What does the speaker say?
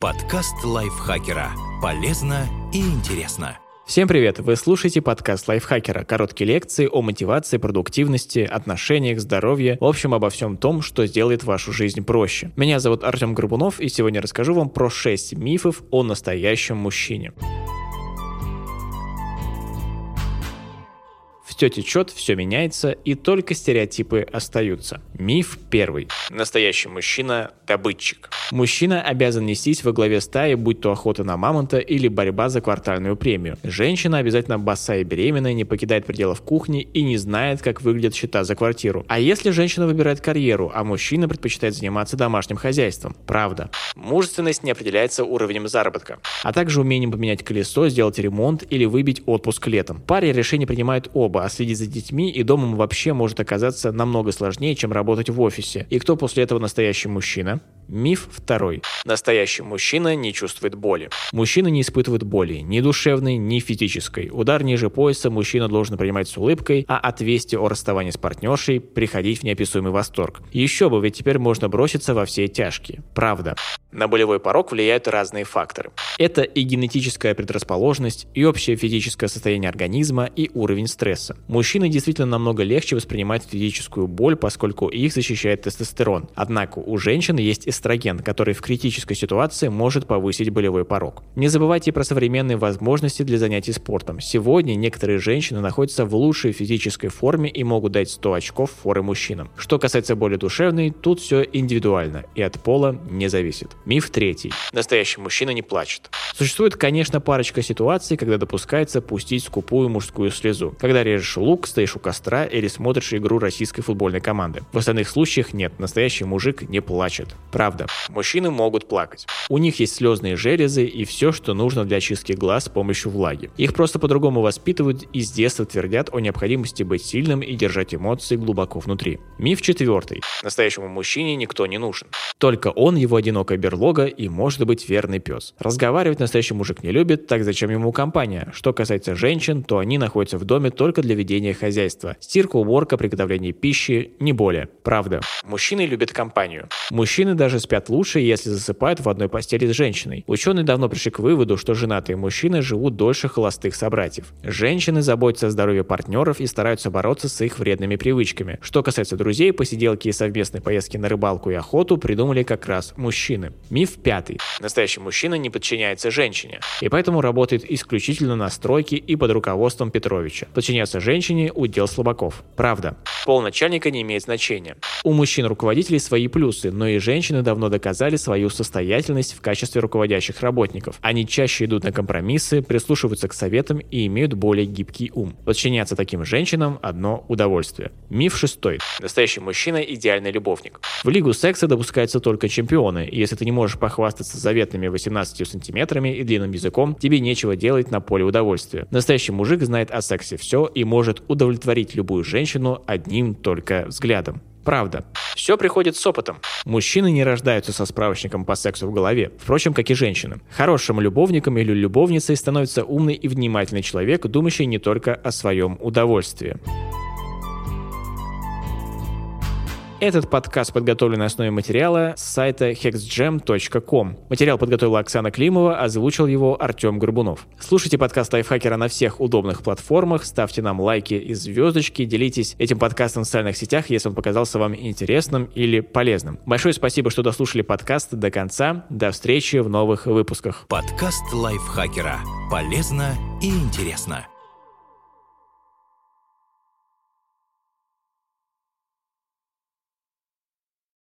Подкаст лайфхакера. Полезно и интересно. Всем привет! Вы слушаете подкаст лайфхакера. Короткие лекции о мотивации, продуктивности, отношениях, здоровье, в общем, обо всем том, что сделает вашу жизнь проще. Меня зовут Артем Горбунов, и сегодня расскажу вам про 6 мифов о настоящем мужчине. Все течет, все меняется, и только стереотипы остаются. Миф первый. Настоящий мужчина – добытчик. Мужчина обязан нестись во главе стаи, будь то охота на мамонта или борьба за квартальную премию. Женщина обязательно босая и беременная, не покидает пределов кухни и не знает, как выглядят счета за квартиру. А если женщина выбирает карьеру, а мужчина предпочитает заниматься домашним хозяйством? Правда. Мужественность не определяется уровнем заработка, а также умением поменять колесо, сделать ремонт или выбить отпуск летом. Паре решение принимают оба, а следить за детьми и домом вообще может оказаться намного сложнее, чем работать в офисе. И кто после этого настоящий мужчина? Миф второй. Настоящий мужчина не чувствует боли. Мужчина не испытывает боли, ни душевной, ни физической. Удар ниже пояса мужчина должен принимать с улыбкой, а от вести о расставании с партнершей приходить в неописуемый восторг. Еще бы, ведь теперь можно броситься во все тяжкие. Правда. На болевой порог влияют разные факторы. Это и генетическая предрасположенность, и общее физическое состояние организма, и уровень стресса. Мужчины действительно намного легче воспринимать физическую боль, поскольку их защищает тестостерон. Однако у женщин есть эстроген, который в критической ситуации может повысить болевой порог. Не забывайте про современные возможности для занятий спортом. Сегодня некоторые женщины находятся в лучшей физической форме и могут дать 100 очков форы мужчинам. Что касается боли душевной, тут все индивидуально и от пола не зависит. Миф третий. Настоящий мужчина не плачет. Существует, конечно, парочка ситуаций, когда допускается пустить скупую мужскую слезу. Когда режешь лук, стоишь у костра или смотришь игру российской футбольной команды. В остальных случаях нет, настоящий мужик не плачет. Правда. Мужчины могут плакать. У них есть слезные железы и все, что нужно для очистки глаз с помощью влаги. Их просто по-другому воспитывают и с детства твердят о необходимости быть сильным и держать эмоции глубоко внутри. Миф четвертый. Настоящему мужчине никто не нужен. Только он, его одинокая берлога и может быть верный пес. Разговаривать настоящий мужик не любит, так зачем ему компания? Что касается женщин, то они находятся в доме только для ведения хозяйства. Стирка, уборка, приготовление пищи, не более. Правда. Мужчины любят компанию. Мужчины даже спят лучше, если засыпают в одной постели с женщиной. Ученые давно пришли к выводу, что женатые мужчины живут дольше холостых собратьев. Женщины заботятся о здоровье партнеров и стараются бороться с их вредными привычками. Что касается друзей, посиделки и совместной поездки на рыбалку и охоту придумали как раз мужчины. Миф пятый. Настоящий мужчина не подчиняется женщине, и поэтому работает исключительно на стройке и под руководством Петровича. Подчиняться женщине – удел слабаков. Правда. Пол начальника не имеет значения. У мужчин-руководителей свои плюсы, но и женщины давно доказали свою состоятельность в качестве руководящих работников. Они чаще идут на компромиссы, прислушиваются к советам и имеют более гибкий ум. Подчиняться таким женщинам – одно удовольствие. Миф шестой. Настоящий мужчина – идеальный любовник. В лигу секса допускаются только чемпионы, и если ты не можешь похвастаться заветными 18 сантиметрами и длинным языком, тебе нечего делать на поле удовольствия. Настоящий мужик знает о сексе все и может удовлетворить любую женщину одним только взглядом. Правда. Все приходит с опытом. Мужчины не рождаются со справочником по сексу в голове, впрочем, как и женщины. Хорошим любовником или любовницей становится умный и внимательный человек, думающий не только о своем удовольствии. Этот подкаст подготовлен на основе материала с сайта hexgem.com. Материал подготовила Оксана Климова, озвучил его Артем Горбунов. Слушайте подкаст Лайфхакера на всех удобных платформах, ставьте нам лайки и звездочки, делитесь этим подкастом в социальных сетях, если он показался вам интересным или полезным. Большое спасибо, что дослушали подкаст до конца. До встречи в новых выпусках. Подкаст Лайфхакера. Полезно и интересно.